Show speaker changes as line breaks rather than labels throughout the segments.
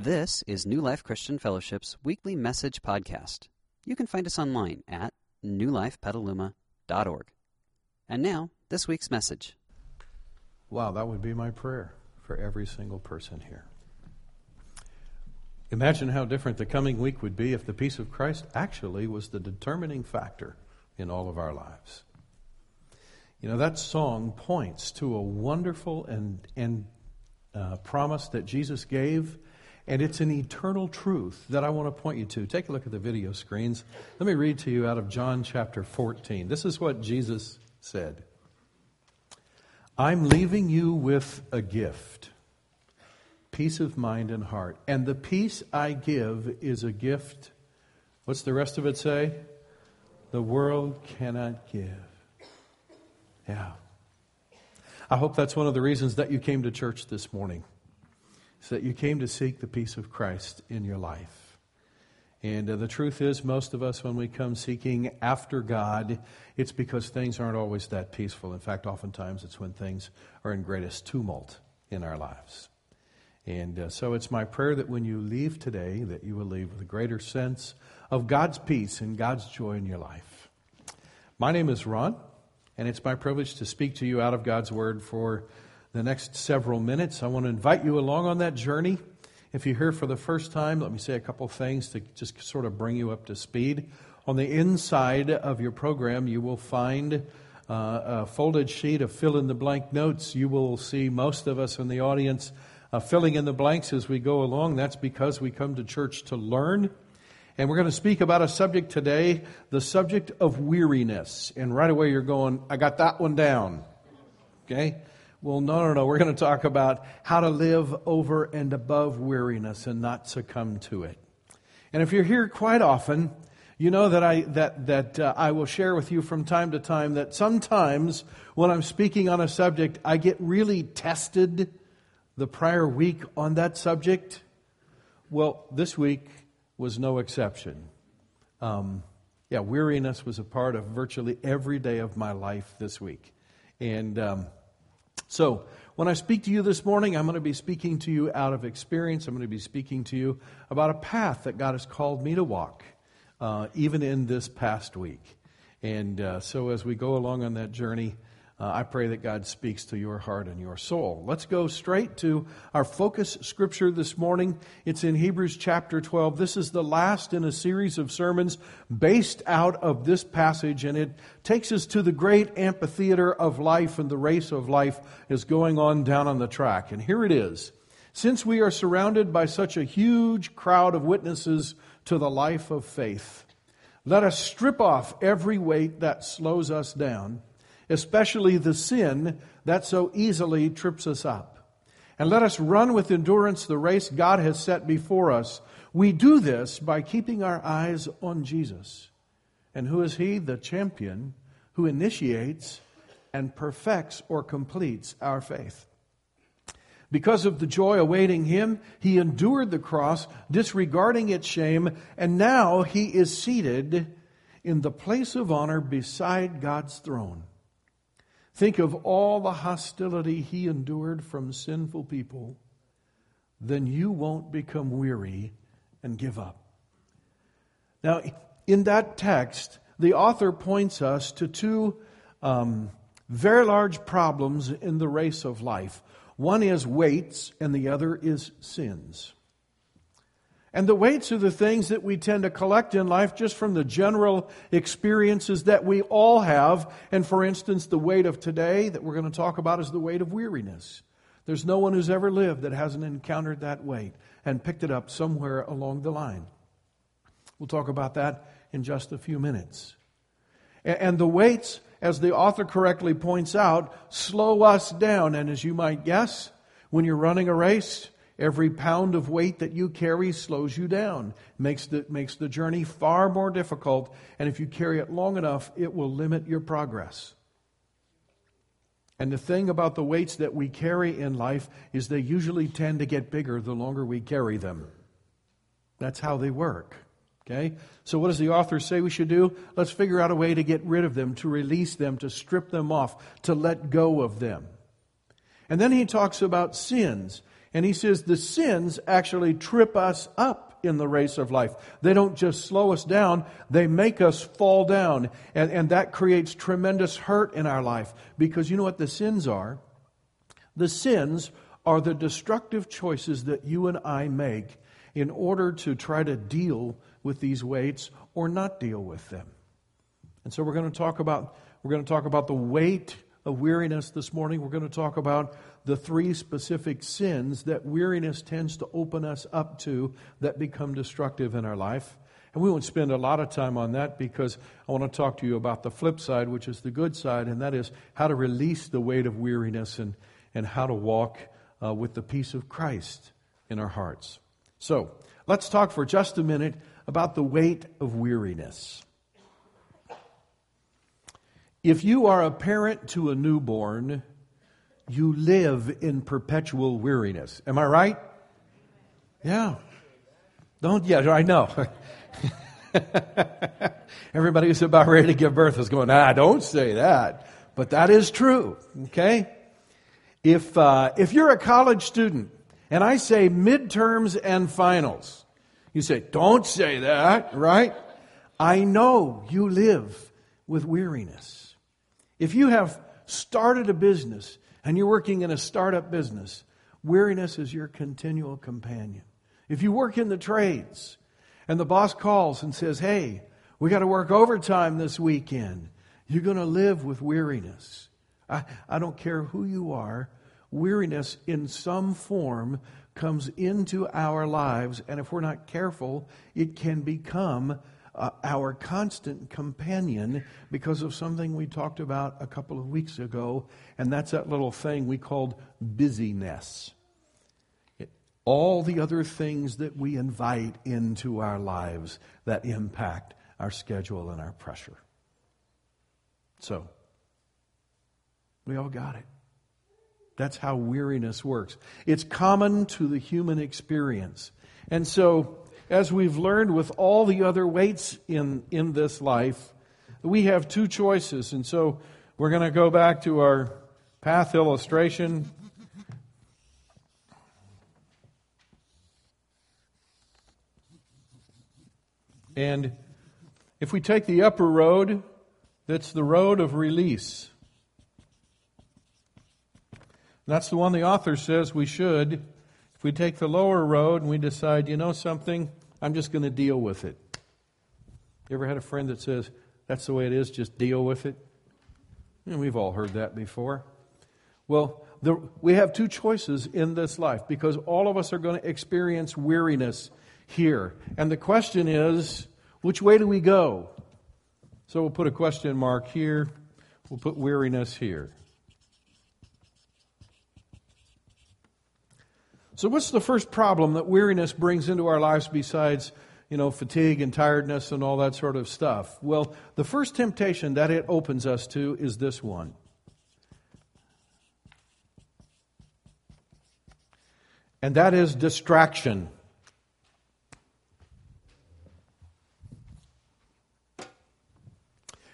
This is New Life Christian Fellowship's weekly message podcast. You can find us online at newlifepetaluma.org. And now, this week's message.
Wow, that would be my prayer for every single person here. Imagine how different the coming week would be if the peace of Christ actually was the determining factor in all of our lives. You know, that song points to a wonderful and, and uh, promise that Jesus gave, and it's an eternal truth that I want to point you to. Take a look at the video screens. Let me read to you out of John chapter 14. This is what Jesus said I'm leaving you with a gift peace of mind and heart. And the peace I give is a gift. What's the rest of it say? The world cannot give. Yeah. I hope that's one of the reasons that you came to church this morning. Is that you came to seek the peace of Christ in your life. And uh, the truth is, most of us, when we come seeking after God, it's because things aren't always that peaceful. In fact, oftentimes it's when things are in greatest tumult in our lives. And uh, so it's my prayer that when you leave today, that you will leave with a greater sense of God's peace and God's joy in your life. My name is Ron and it's my privilege to speak to you out of God's Word for the next several minutes. I want to invite you along on that journey. If you're here for the first time, let me say a couple things to just sort of bring you up to speed. On the inside of your program, you will find uh, a folded sheet of fill in the blank notes. You will see most of us in the audience uh, filling in the blanks as we go along. That's because we come to church to learn and we're going to speak about a subject today, the subject of weariness. And right away you're going, I got that one down. Okay? Well, no, no, no. We're going to talk about how to live over and above weariness and not succumb to it. And if you're here quite often, you know that I that that uh, I will share with you from time to time that sometimes when I'm speaking on a subject, I get really tested the prior week on that subject. Well, this week was no exception. Um, yeah, weariness was a part of virtually every day of my life this week. And um, so, when I speak to you this morning, I'm going to be speaking to you out of experience. I'm going to be speaking to you about a path that God has called me to walk, uh, even in this past week. And uh, so, as we go along on that journey, uh, I pray that God speaks to your heart and your soul. Let's go straight to our focus scripture this morning. It's in Hebrews chapter 12. This is the last in a series of sermons based out of this passage, and it takes us to the great amphitheater of life, and the race of life is going on down on the track. And here it is. Since we are surrounded by such a huge crowd of witnesses to the life of faith, let us strip off every weight that slows us down especially the sin that so easily trips us up. And let us run with endurance the race God has set before us. We do this by keeping our eyes on Jesus. And who is He? The champion who initiates and perfects or completes our faith. Because of the joy awaiting him, he endured the cross, disregarding its shame, and now he is seated in the place of honor beside God's throne. Think of all the hostility he endured from sinful people, then you won't become weary and give up. Now, in that text, the author points us to two um, very large problems in the race of life. One is weights, and the other is sins. And the weights are the things that we tend to collect in life just from the general experiences that we all have. And for instance, the weight of today that we're going to talk about is the weight of weariness. There's no one who's ever lived that hasn't encountered that weight and picked it up somewhere along the line. We'll talk about that in just a few minutes. And the weights, as the author correctly points out, slow us down. And as you might guess, when you're running a race, Every pound of weight that you carry slows you down, makes the, makes the journey far more difficult, and if you carry it long enough, it will limit your progress. And the thing about the weights that we carry in life is they usually tend to get bigger the longer we carry them. That's how they work. Okay? So, what does the author say we should do? Let's figure out a way to get rid of them, to release them, to strip them off, to let go of them. And then he talks about sins. And he says the sins actually trip us up in the race of life. They don't just slow us down, they make us fall down. And, and that creates tremendous hurt in our life. Because you know what the sins are? The sins are the destructive choices that you and I make in order to try to deal with these weights or not deal with them. And so we're going to talk about we're going to talk about the weight of weariness this morning. We're going to talk about the three specific sins that weariness tends to open us up to that become destructive in our life. And we won't spend a lot of time on that because I want to talk to you about the flip side, which is the good side, and that is how to release the weight of weariness and, and how to walk uh, with the peace of Christ in our hearts. So, let's talk for just a minute about the weight of weariness. If you are a parent to a newborn, you live in perpetual weariness. Am I right? Yeah. Don't, yeah, I know. Everybody who's about ready to give birth is going, ah, don't say that. But that is true, okay? If, uh, if you're a college student and I say midterms and finals, you say, don't say that, right? I know you live with weariness. If you have started a business and you're working in a startup business, weariness is your continual companion. If you work in the trades and the boss calls and says, hey, we got to work overtime this weekend, you're going to live with weariness. I, I don't care who you are, weariness in some form comes into our lives, and if we're not careful, it can become uh, our constant companion because of something we talked about a couple of weeks ago, and that's that little thing we called busyness. It, all the other things that we invite into our lives that impact our schedule and our pressure. So, we all got it. That's how weariness works. It's common to the human experience. And so, as we've learned with all the other weights in, in this life, we have two choices. And so we're going to go back to our path illustration. And if we take the upper road, that's the road of release. That's the one the author says we should. If we take the lower road and we decide, you know something, I'm just going to deal with it. You ever had a friend that says, that's the way it is, just deal with it? And we've all heard that before. Well, the, we have two choices in this life because all of us are going to experience weariness here. And the question is, which way do we go? So we'll put a question mark here. We'll put weariness here. So, what's the first problem that weariness brings into our lives besides, you know, fatigue and tiredness and all that sort of stuff? Well, the first temptation that it opens us to is this one. And that is distraction.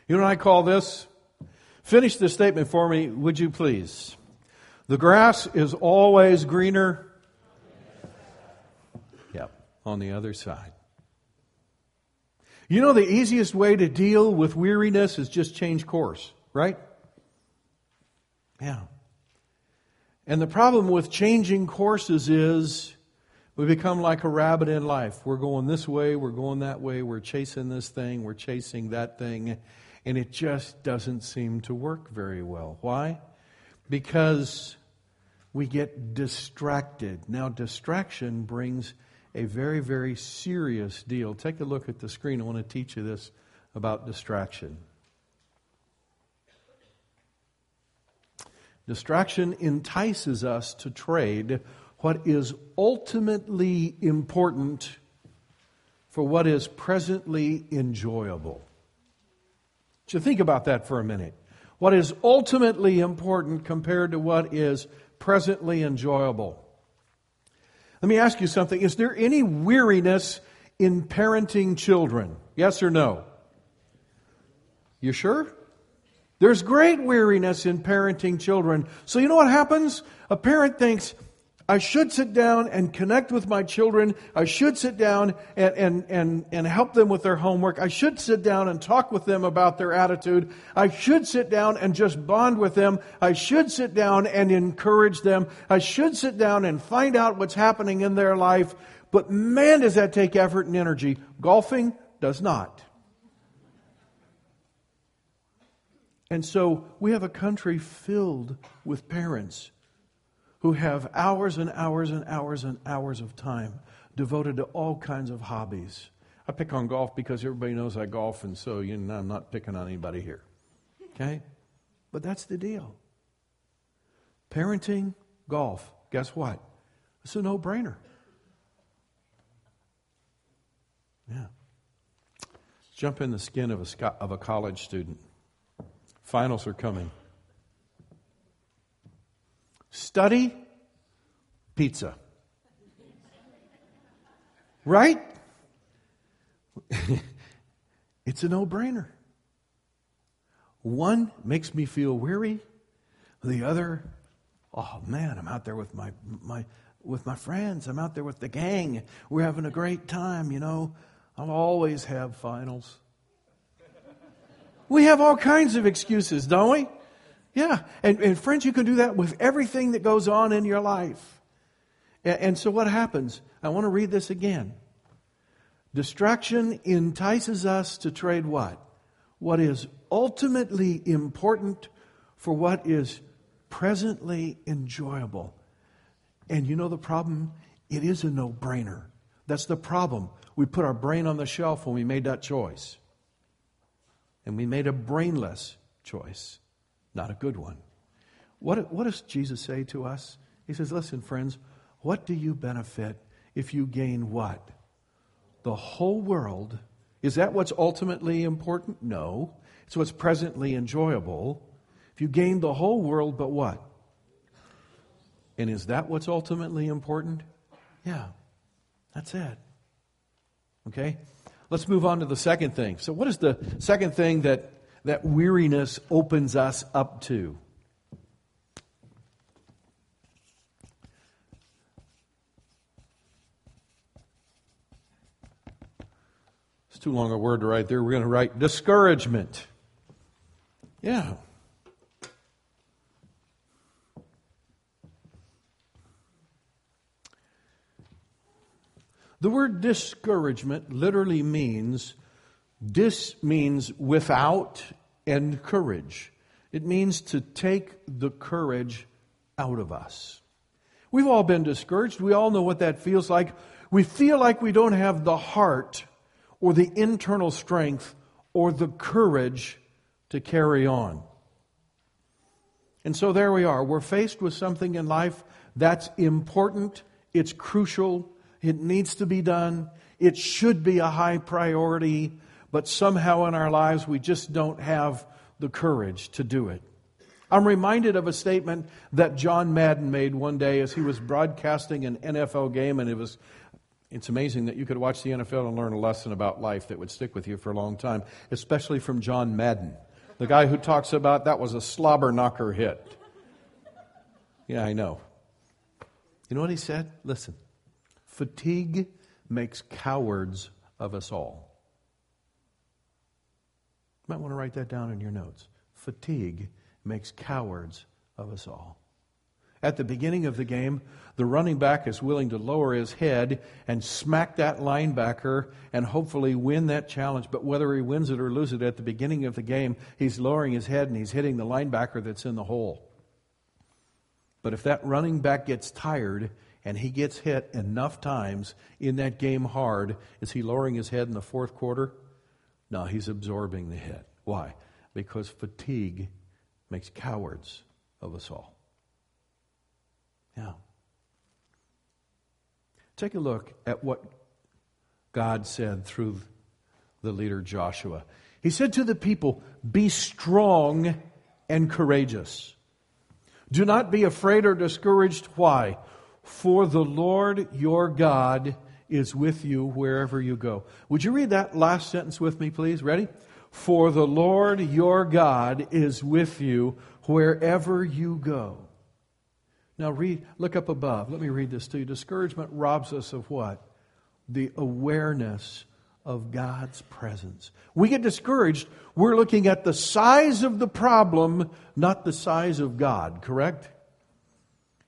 You know what I call this? Finish the statement for me, would you please? The grass is always greener on the other side. You know, the easiest way to deal with weariness is just change course, right? Yeah. And the problem with changing courses is we become like a rabbit in life. We're going this way, we're going that way, we're chasing this thing, we're chasing that thing, and it just doesn't seem to work very well. Why? Because we get distracted. Now, distraction brings a very, very serious deal. Take a look at the screen. I want to teach you this about distraction. Distraction entices us to trade what is ultimately important for what is presently enjoyable. So think about that for a minute. What is ultimately important compared to what is presently enjoyable? Let me ask you something. Is there any weariness in parenting children? Yes or no? You sure? There's great weariness in parenting children. So, you know what happens? A parent thinks, I should sit down and connect with my children. I should sit down and, and, and, and help them with their homework. I should sit down and talk with them about their attitude. I should sit down and just bond with them. I should sit down and encourage them. I should sit down and find out what's happening in their life. But man, does that take effort and energy. Golfing does not. And so we have a country filled with parents who have hours and hours and hours and hours of time devoted to all kinds of hobbies. I pick on golf because everybody knows I golf, and so you know, I'm not picking on anybody here. Okay? But that's the deal. Parenting, golf, guess what? It's a no brainer. Yeah. Jump in the skin of a, of a college student. Finals are coming. Study, pizza. Right? it's a no brainer. One makes me feel weary, the other, oh man, I'm out there with my, my, with my friends. I'm out there with the gang. We're having a great time, you know. I'll always have finals. We have all kinds of excuses, don't we? Yeah. And, and friends, you can do that with everything that goes on in your life. And, and so what happens? I want to read this again. Distraction entices us to trade what? What is ultimately important for what is presently enjoyable. And you know the problem? It is a no brainer. That's the problem. We put our brain on the shelf when we made that choice. And we made a brainless choice not a good one. What, what does Jesus say to us? He says, Listen, friends, what do you benefit if you gain what? The whole world. Is that what's ultimately important? No. It's what's presently enjoyable. If you gain the whole world, but what? And is that what's ultimately important? Yeah. That's it. Okay? Let's move on to the second thing. So, what is the second thing that that weariness opens us up to. It's too long a word to write there. We're going to write discouragement. Yeah. The word discouragement literally means this means without and courage. It means to take the courage out of us. We've all been discouraged. We all know what that feels like. We feel like we don't have the heart or the internal strength or the courage to carry on. And so there we are. We're faced with something in life that's important, it's crucial, it needs to be done, it should be a high priority, but somehow in our lives we just don't have the courage to do it. I'm reminded of a statement that John Madden made one day as he was broadcasting an NFL game, and it was it's amazing that you could watch the NFL and learn a lesson about life that would stick with you for a long time, especially from John Madden, the guy who talks about that was a slobber knocker hit. Yeah, I know. You know what he said? Listen, fatigue makes cowards of us all. You might want to write that down in your notes. Fatigue makes cowards of us all. At the beginning of the game, the running back is willing to lower his head and smack that linebacker and hopefully win that challenge. But whether he wins it or loses it at the beginning of the game, he's lowering his head and he's hitting the linebacker that's in the hole. But if that running back gets tired and he gets hit enough times in that game hard, is he lowering his head in the fourth quarter? No, he's absorbing the hit. Why? Because fatigue makes cowards of us all. Yeah. Take a look at what God said through the leader Joshua. He said to the people, Be strong and courageous. Do not be afraid or discouraged. Why? For the Lord your God is with you wherever you go. Would you read that last sentence with me, please? Ready? For the Lord your God is with you wherever you go. Now read look up above. Let me read this to you. Discouragement robs us of what? The awareness of God's presence. We get discouraged. We're looking at the size of the problem, not the size of God, correct?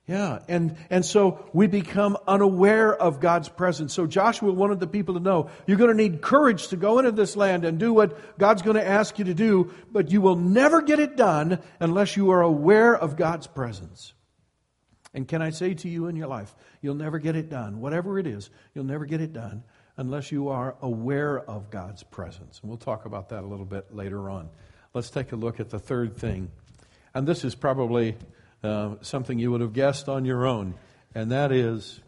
Yeah, and, and so we become unaware of God's presence. So Joshua wanted the people to know you're going to need courage to go into this land and do what God's going to ask you to do, but you will never get it done unless you are aware of God's presence. And can I say to you in your life, you'll never get it done. Whatever it is, you'll never get it done unless you are aware of God's presence. And we'll talk about that a little bit later on. Let's take a look at the third thing. And this is probably uh, something you would have guessed on your own, and that is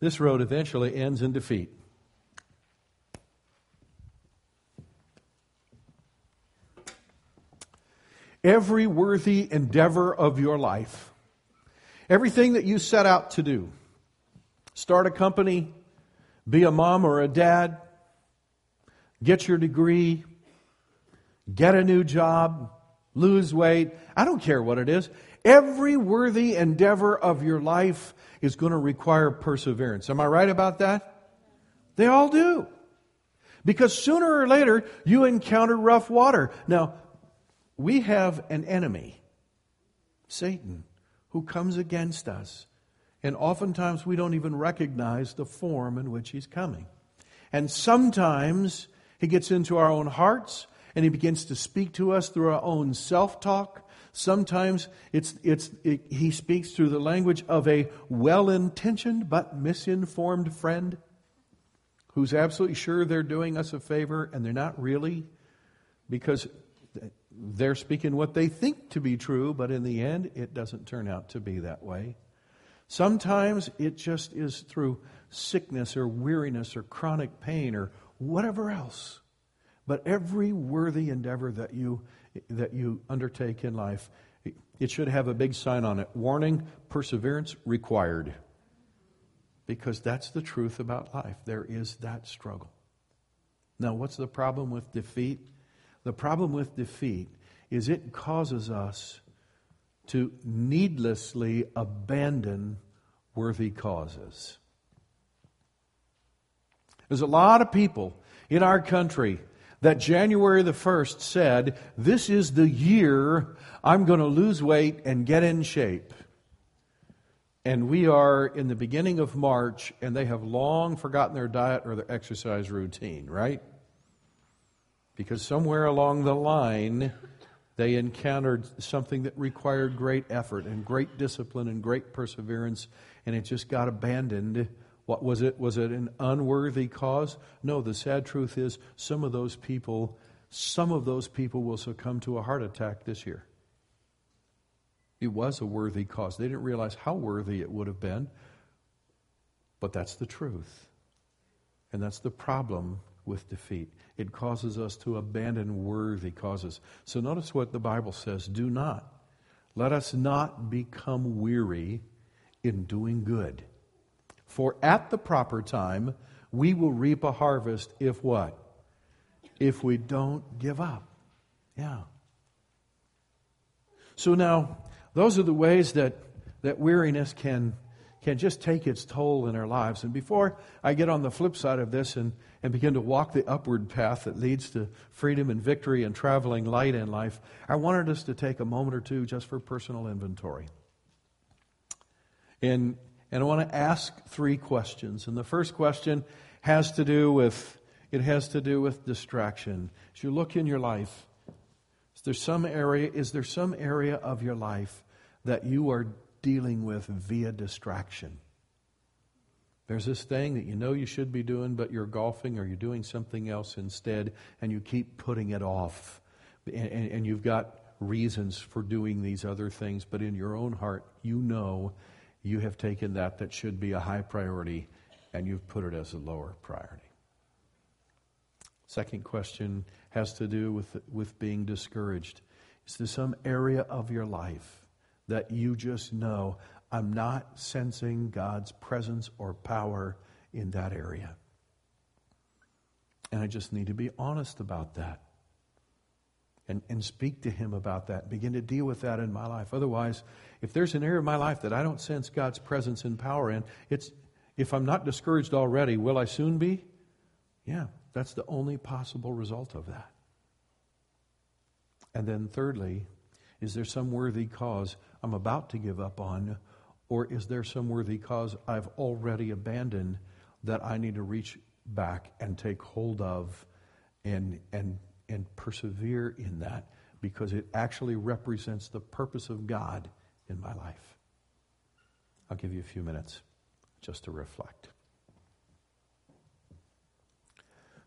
this road eventually ends in defeat. Every worthy endeavor of your life, everything that you set out to do, start a company, be a mom or a dad, get your degree, get a new job, lose weight. I don't care what it is. Every worthy endeavor of your life is going to require perseverance. Am I right about that? They all do. Because sooner or later, you encounter rough water. Now, we have an enemy, Satan, who comes against us. And oftentimes we don't even recognize the form in which he's coming. And sometimes he gets into our own hearts and he begins to speak to us through our own self talk. Sometimes it's, it's, it, he speaks through the language of a well intentioned but misinformed friend who's absolutely sure they're doing us a favor and they're not really because they're speaking what they think to be true, but in the end, it doesn't turn out to be that way. Sometimes it just is through sickness or weariness or chronic pain or whatever else. But every worthy endeavor that you, that you undertake in life, it should have a big sign on it warning, perseverance required. Because that's the truth about life. There is that struggle. Now, what's the problem with defeat? The problem with defeat is it causes us to needlessly abandon worthy causes. There's a lot of people in our country that January the 1st said, This is the year I'm going to lose weight and get in shape. And we are in the beginning of March, and they have long forgotten their diet or their exercise routine, right? Because somewhere along the line, they encountered something that required great effort and great discipline and great perseverance, and it just got abandoned what was it? Was it an unworthy cause? No, the sad truth is some of those people, some of those people will succumb to a heart attack this year. It was a worthy cause. They didn't realize how worthy it would have been, but that's the truth. And that's the problem with defeat. It causes us to abandon worthy causes. So notice what the Bible says do not. Let us not become weary in doing good. For at the proper time, we will reap a harvest if what? If we don't give up. Yeah. So now, those are the ways that, that weariness can, can just take its toll in our lives. And before I get on the flip side of this and, and begin to walk the upward path that leads to freedom and victory and traveling light in life, I wanted us to take a moment or two just for personal inventory. In and I want to ask three questions. And the first question has to do with it has to do with distraction. As you look in your life, is there some area is there some area of your life that you are dealing with via distraction? There's this thing that you know you should be doing, but you're golfing or you're doing something else instead, and you keep putting it off. And, and, and you've got reasons for doing these other things, but in your own heart, you know you have taken that that should be a high priority and you've put it as a lower priority. Second question has to do with, with being discouraged. Is there some area of your life that you just know, I'm not sensing God's presence or power in that area? And I just need to be honest about that. and, and speak to Him about that. Begin to deal with that in my life. Otherwise, if there's an area of my life that I don't sense God's presence and power in, it's if I'm not discouraged already, will I soon be? Yeah, that's the only possible result of that. And then, thirdly, is there some worthy cause I'm about to give up on, or is there some worthy cause I've already abandoned that I need to reach back and take hold of and, and, and persevere in that because it actually represents the purpose of God in my life? I'll give you a few minutes just to reflect.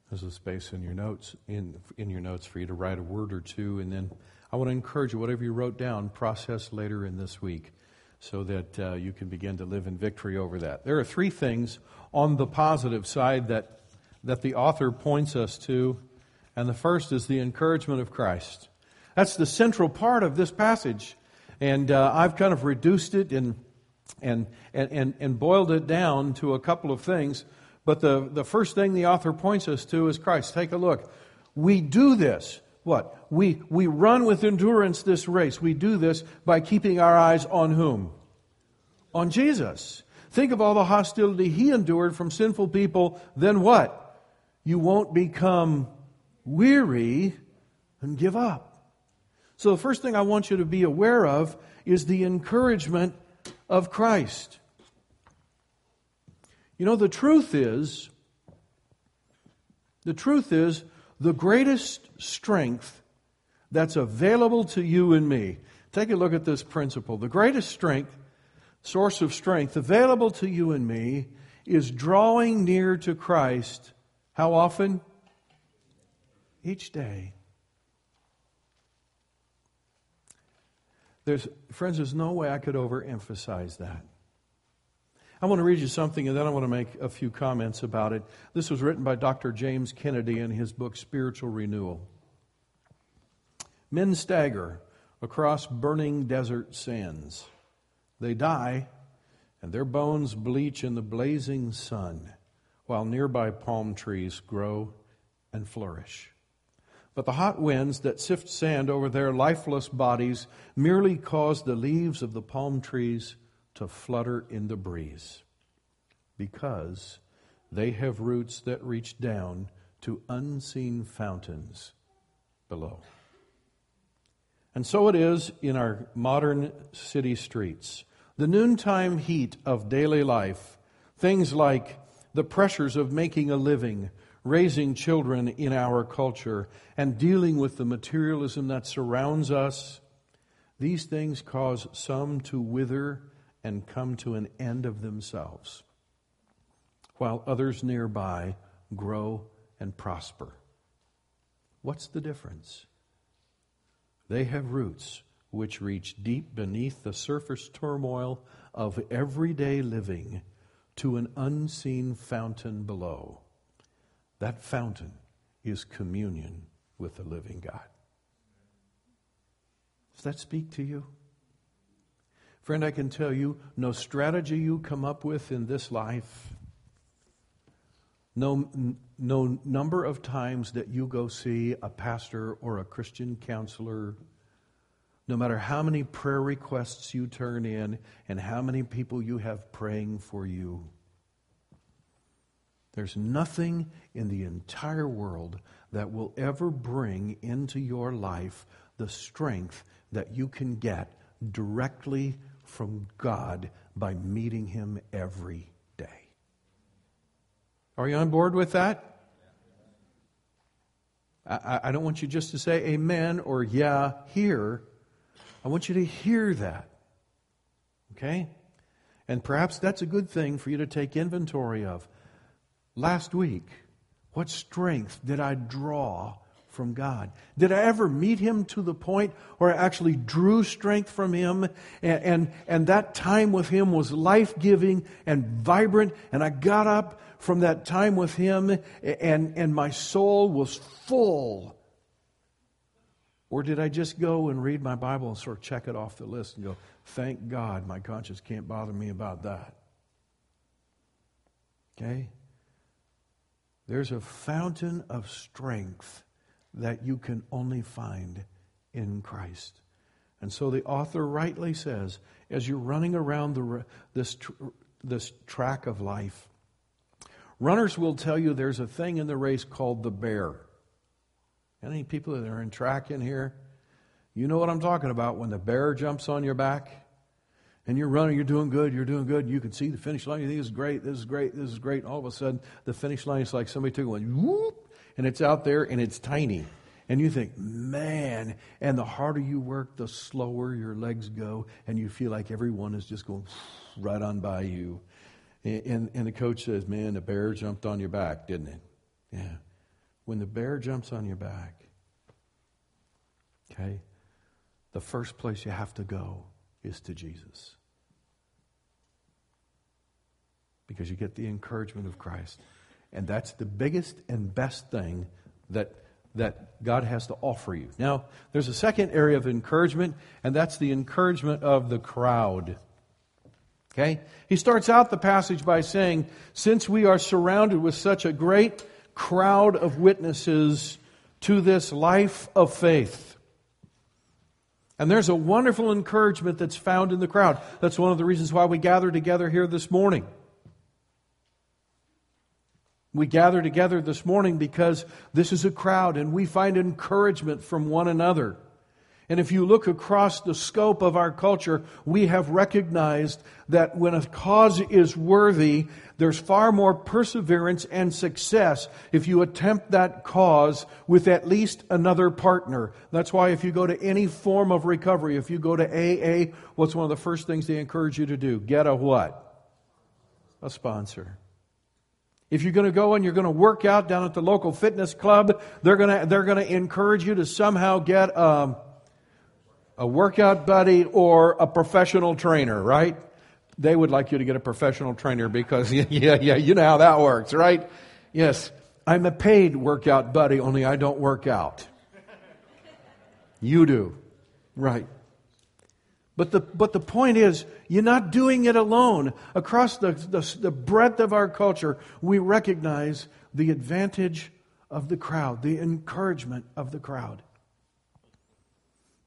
There's a space in your notes in, in your notes for you to write a word or two, and then I want to encourage you, whatever you wrote down, process later in this week so that uh, you can begin to live in victory over that. There are three things on the positive side that, that the author points us to, and the first is the encouragement of Christ. That's the central part of this passage, and uh, I've kind of reduced it and, and, and, and boiled it down to a couple of things. But the, the first thing the author points us to is Christ. Take a look. We do this what? We, we run with endurance this race. We do this by keeping our eyes on whom? On Jesus. Think of all the hostility he endured from sinful people. Then what? You won't become weary and give up. So, the first thing I want you to be aware of is the encouragement of Christ. You know, the truth is, the truth is, the greatest strength that's available to you and me. Take a look at this principle. The greatest strength, source of strength available to you and me is drawing near to Christ. How often? Each day. There's, friends, there's no way I could overemphasize that. I want to read you something and then I want to make a few comments about it. This was written by Dr. James Kennedy in his book Spiritual Renewal. Men stagger across burning desert sands. They die, and their bones bleach in the blazing sun, while nearby palm trees grow and flourish. But the hot winds that sift sand over their lifeless bodies merely cause the leaves of the palm trees to flutter in the breeze because they have roots that reach down to unseen fountains below. And so it is in our modern city streets. The noontime heat of daily life, things like the pressures of making a living, raising children in our culture, and dealing with the materialism that surrounds us, these things cause some to wither and come to an end of themselves, while others nearby grow and prosper. What's the difference? They have roots which reach deep beneath the surface turmoil of everyday living to an unseen fountain below. That fountain is communion with the living God. Does that speak to you? Friend, I can tell you no strategy you come up with in this life, no, no number of times that you go see a pastor or a Christian counselor, no matter how many prayer requests you turn in and how many people you have praying for you, there's nothing in the entire world that will ever bring into your life the strength that you can get directly from God by meeting Him every day. Are you on board with that? I, I, don't want you just to say amen or yeah here. I want you to hear that. Okay? And perhaps that's a good thing for you to take inventory of. Last week, what strength did I draw from God? Did I ever meet him to the point where I actually drew strength from him and, and, and that time with him was life giving and vibrant and I got up from that time with him and, and my soul was full? Or did I just go and read my Bible and sort of check it off the list and go, thank God my conscience can't bother me about that? Okay? There's a fountain of strength that you can only find in Christ. And so the author rightly says, as you're running around the, this, this track of life, runners will tell you there's a thing in the race called the bear. Any people that are in track in here? You know what I'm talking about when the bear jumps on your back and you're running, you're doing good, you're doing good, you can see the finish line, you think this is great, this is great, this is great. All of a sudden, the finish line is like somebody took one, whoop, and it's out there and it's tiny. And you think, man, and the harder you work, the slower your legs go, and you feel like everyone is just going right on by you. And, and the coach says, man, the bear jumped on your back, didn't it? Yeah. When the bear jumps on your back, okay, the first place you have to go is to Jesus. Because you get the encouragement of Christ. And that's the biggest and best thing that, that God has to offer you. Now, there's a second area of encouragement, and that's the encouragement of the crowd. Okay? He starts out the passage by saying, Since we are surrounded with such a great crowd of witnesses to this life of faith. And there's a wonderful encouragement that's found in the crowd. That's one of the reasons why we gather together here this morning. We gather together this morning because this is a crowd and we find encouragement from one another. And if you look across the scope of our culture, we have recognized that when a cause is worthy, there's far more perseverance and success if you attempt that cause with at least another partner. That's why if you go to any form of recovery, if you go to AA, what's one of the first things they encourage you to do? Get a what? A sponsor. If you're going to go and you're going to work out down at the local fitness club, they're going to, they're going to encourage you to somehow get, um, a workout buddy or a professional trainer, right? They would like you to get a professional trainer because, yeah, yeah, you know how that works, right? Yes, I'm a paid workout buddy, only I don't work out. You do, right? But the, but the point is, you're not doing it alone. Across the, the, the breadth of our culture, we recognize the advantage of the crowd, the encouragement of the crowd.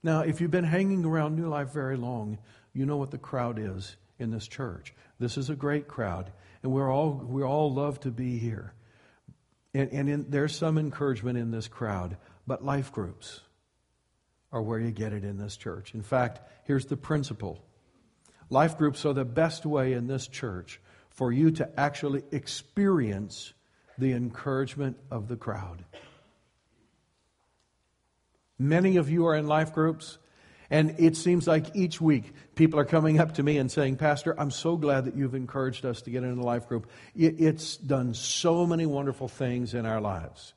Now, if you've been hanging around New Life very long, you know what the crowd is in this church. This is a great crowd, and we're all, we all love to be here. And, and in, there's some encouragement in this crowd, but life groups are where you get it in this church. In fact, here's the principle life groups are the best way in this church for you to actually experience the encouragement of the crowd. Many of you are in life groups, and it seems like each week people are coming up to me and saying, Pastor, I'm so glad that you've encouraged us to get into life group. It's done so many wonderful things in our lives.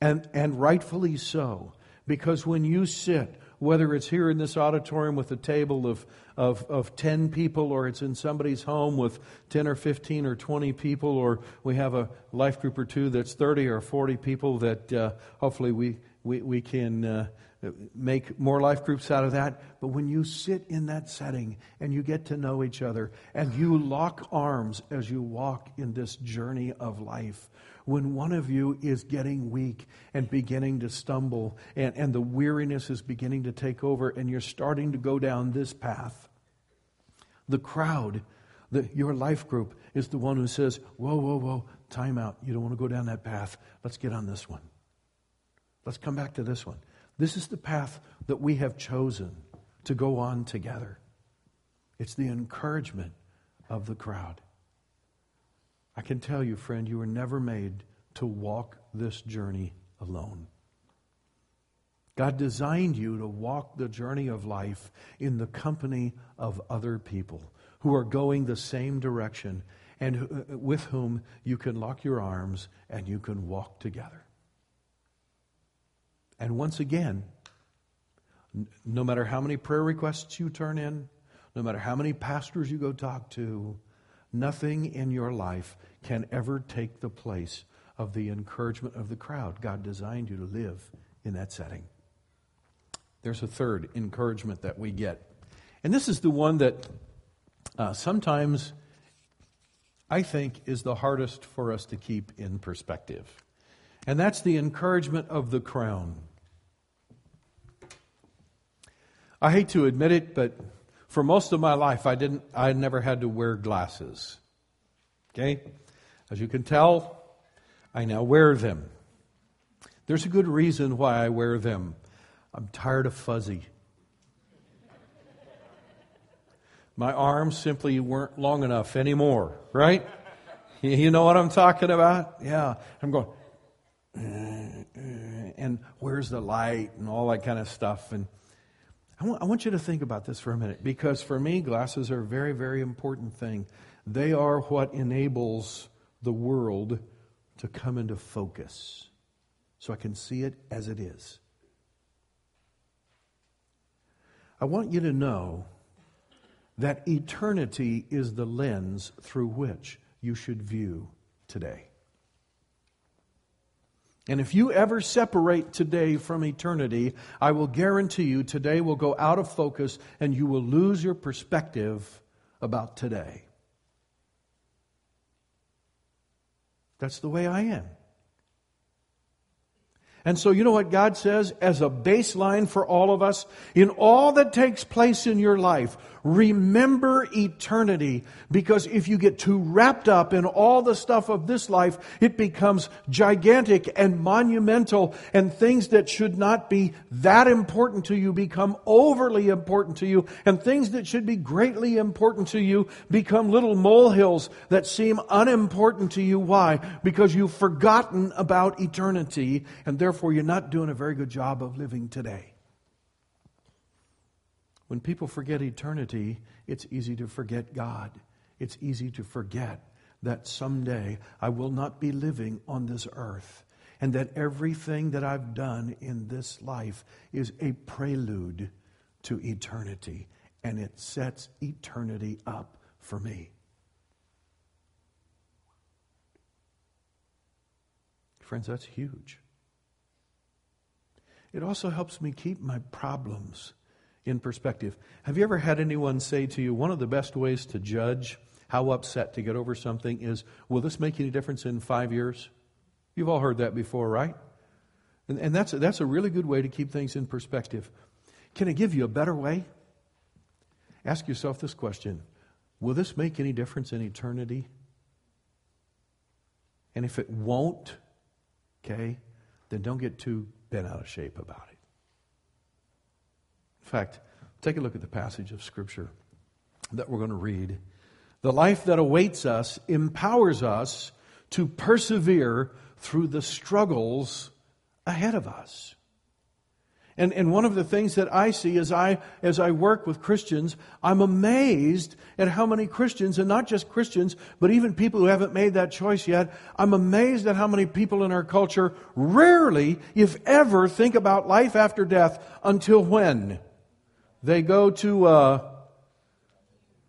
And, and rightfully so, because when you sit, whether it's here in this auditorium with a table of, of, of 10 people, or it's in somebody's home with 10 or 15 or 20 people, or we have a life group or two that's 30 or 40 people that uh, hopefully we, we, we can uh, make more life groups out of that. But when you sit in that setting and you get to know each other and you lock arms as you walk in this journey of life, when one of you is getting weak and beginning to stumble and, and the weariness is beginning to take over and you're starting to go down this path, the crowd, the, your life group, is the one who says, Whoa, whoa, whoa, time out. You don't want to go down that path. Let's get on this one. Let's come back to this one. This is the path that we have chosen to go on together. It's the encouragement of the crowd. I can tell you, friend, you were never made to walk this journey alone. God designed you to walk the journey of life in the company of other people who are going the same direction and with whom you can lock your arms and you can walk together. And once again, no matter how many prayer requests you turn in, no matter how many pastors you go talk to, nothing in your life can ever take the place of the encouragement of the crowd. God designed you to live in that setting. There's a third encouragement that we get. And this is the one that uh, sometimes I think is the hardest for us to keep in perspective. And that's the encouragement of the crown. I hate to admit it, but for most of my life, I didn't, I never had to wear glasses. Okay? As you can tell, I now wear them. There's a good reason why I wear them. I'm tired of fuzzy. My arms simply weren't long enough anymore, right? You know what I'm talking about? Yeah. I'm going, and where's the light and all that kind of stuff. And I want, I want you to think about this for a minute because for me, glasses are a very, very important thing. They are what enables the world to come into focus so I can see it as it is. I want you to know that eternity is the lens through which you should view today. And if you ever separate today from eternity, I will guarantee you today will go out of focus and you will lose your perspective about today. That's the way I am. And so, you know what God says as a baseline for all of us? In all that takes place in your life, remember eternity. Because if you get too wrapped up in all the stuff of this life, it becomes gigantic and monumental, and things that should not be that important to you become overly important to you, and things that should be greatly important to you become little molehills that seem unimportant to you. Why? Because you've forgotten about eternity, and therefore therefore you're not doing a very good job of living today. When people forget eternity, it's easy to forget God. It's easy to forget that someday I will not be living on this earth and that everything that I've done in this life is a prelude to eternity and it sets eternity up for me. Friends, that's huge. It also helps me keep my problems in perspective. Have you ever had anyone say to you, one of the best ways to judge how upset to get over something is, will this make any difference in five years? You've all heard that before, right? And, and that's, that's a really good way to keep things in perspective. Can I give you a better way? Ask yourself this question Will this make any difference in eternity? And if it won't, okay, then don't get too bent out of shape about it. In fact, take a look at the passage of Scripture that we're going to read. The life that awaits us empowers us to persevere through the struggles ahead of us. And, and one of the things that I see as I, as I work with Christians, I'm amazed at how many Christians, and not just Christians, but even people who haven't made that choice yet, I'm amazed at how many people in our culture rarely, if ever, think about life after death until when? They go to a,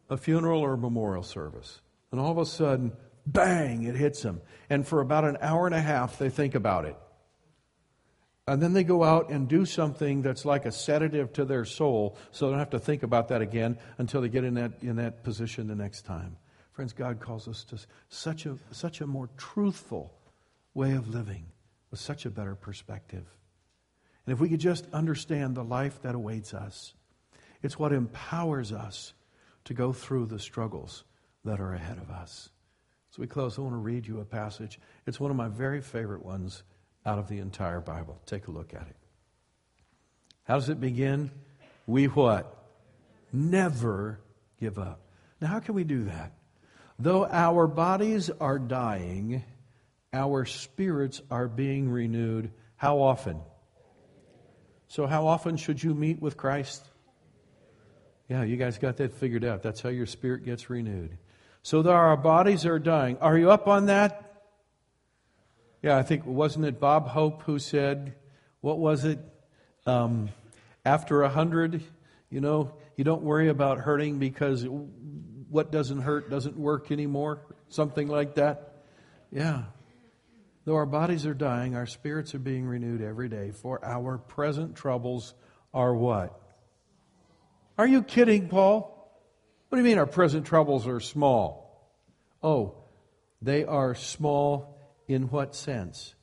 a funeral or a memorial service. And all of a sudden, bang, it hits them. And for about an hour and a half, they think about it. And then they go out and do something that's like a sedative to their soul, so they don't have to think about that again until they get in that, in that position the next time. Friends, God calls us to such a, such a more truthful way of living with such a better perspective. And if we could just understand the life that awaits us, it's what empowers us to go through the struggles that are ahead of us. So we close. I want to read you a passage. It's one of my very favorite ones out of the entire Bible. Take a look at it. How does it begin? We what? Never give up. Now, how can we do that? Though our bodies are dying, our spirits are being renewed. How often? So, how often should you meet with Christ? Yeah, you guys got that figured out. That's how your spirit gets renewed. So, though our bodies are dying, are you up on that? Yeah, I think, wasn't it Bob Hope who said, what was it? Um, after a hundred, you know, you don't worry about hurting because what doesn't hurt doesn't work anymore. Something like that. Yeah. Though our bodies are dying, our spirits are being renewed every day, for our present troubles are what? Are you kidding, Paul? What do you mean our present troubles are small? Oh, they are small in what sense?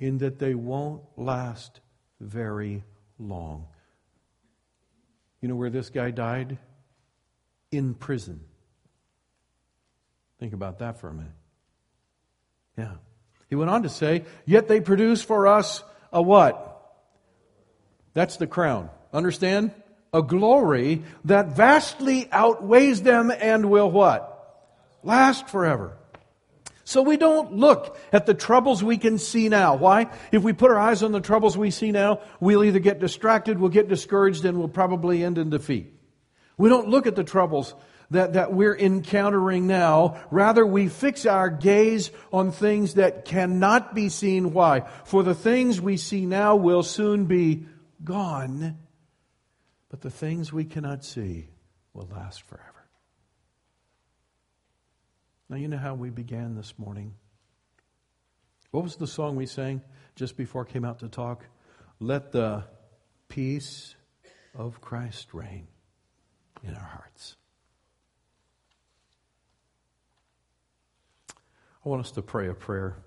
In that they won't last very long. You know where this guy died? In prison. Think about that for a minute. Yeah. He went on to say, Yet they produce for us a what? That's the crown. Understand? A glory that vastly outweighs them and will what? Last forever. So we don't look at the troubles we can see now. Why? If we put our eyes on the troubles we see now, we'll either get distracted, we'll get discouraged, and we'll probably end in defeat. We don't look at the troubles that, that we're encountering now. Rather, we fix our gaze on things that cannot be seen. Why? For the things we see now will soon be gone, but the things we cannot see will last forever. Now, you know how we began this morning? What was the song we sang just before I came out to talk? Let the peace of Christ reign in our hearts. I want us to pray a prayer.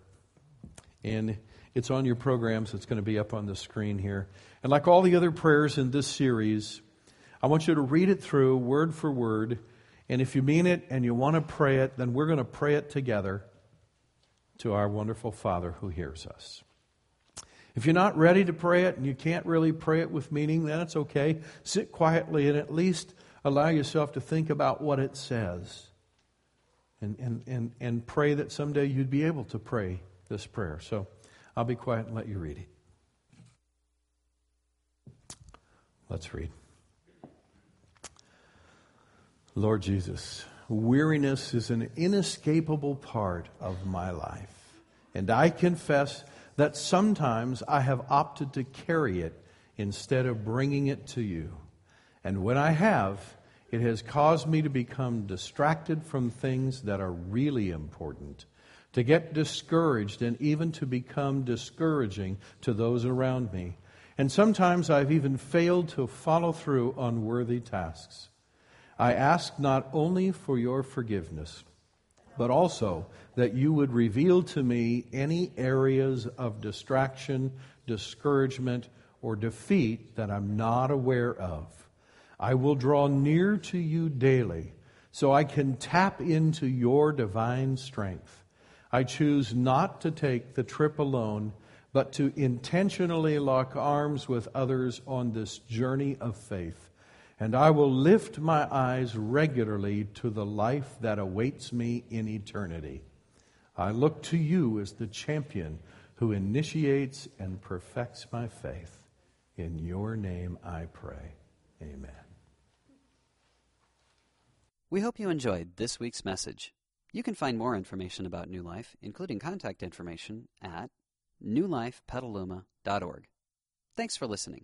And it's on your programs. It's going to be up on the screen here. And like all the other prayers in this series, I want you to read it through word for word. And if you mean it and you want to pray it, then we're going to pray it together to our wonderful Father who hears us. If you're not ready to pray it and you can't really pray it with meaning, then it's okay. Sit quietly and at least allow yourself to think about what it says and, and, and, and pray that someday you'd be able to pray this prayer. So I'll be quiet and let you read it. Let's read. Lord Jesus, weariness is an inescapable part of my life. And I confess that sometimes I have opted to carry it instead of bringing it to you. And when I have, it has caused me to become distracted from things that are really important, to get discouraged, and even to become discouraging to those around me. And sometimes I've even failed to follow through on worthy tasks. I ask not only for your forgiveness, but also that you would reveal to me any areas of distraction, discouragement, or defeat that I'm not aware of. I will draw near to you daily so I can tap into your divine strength. I choose not to take the trip alone, but to intentionally lock arms with others on this journey of faith. And I will lift my eyes regularly to the life that awaits me in eternity. I look to you as the champion who initiates and perfects my faith. In your name I pray. Amen.
We hope you enjoyed this week's message. You can find more information about New Life, including contact information, at newlifepetaluma.org. Thanks for listening.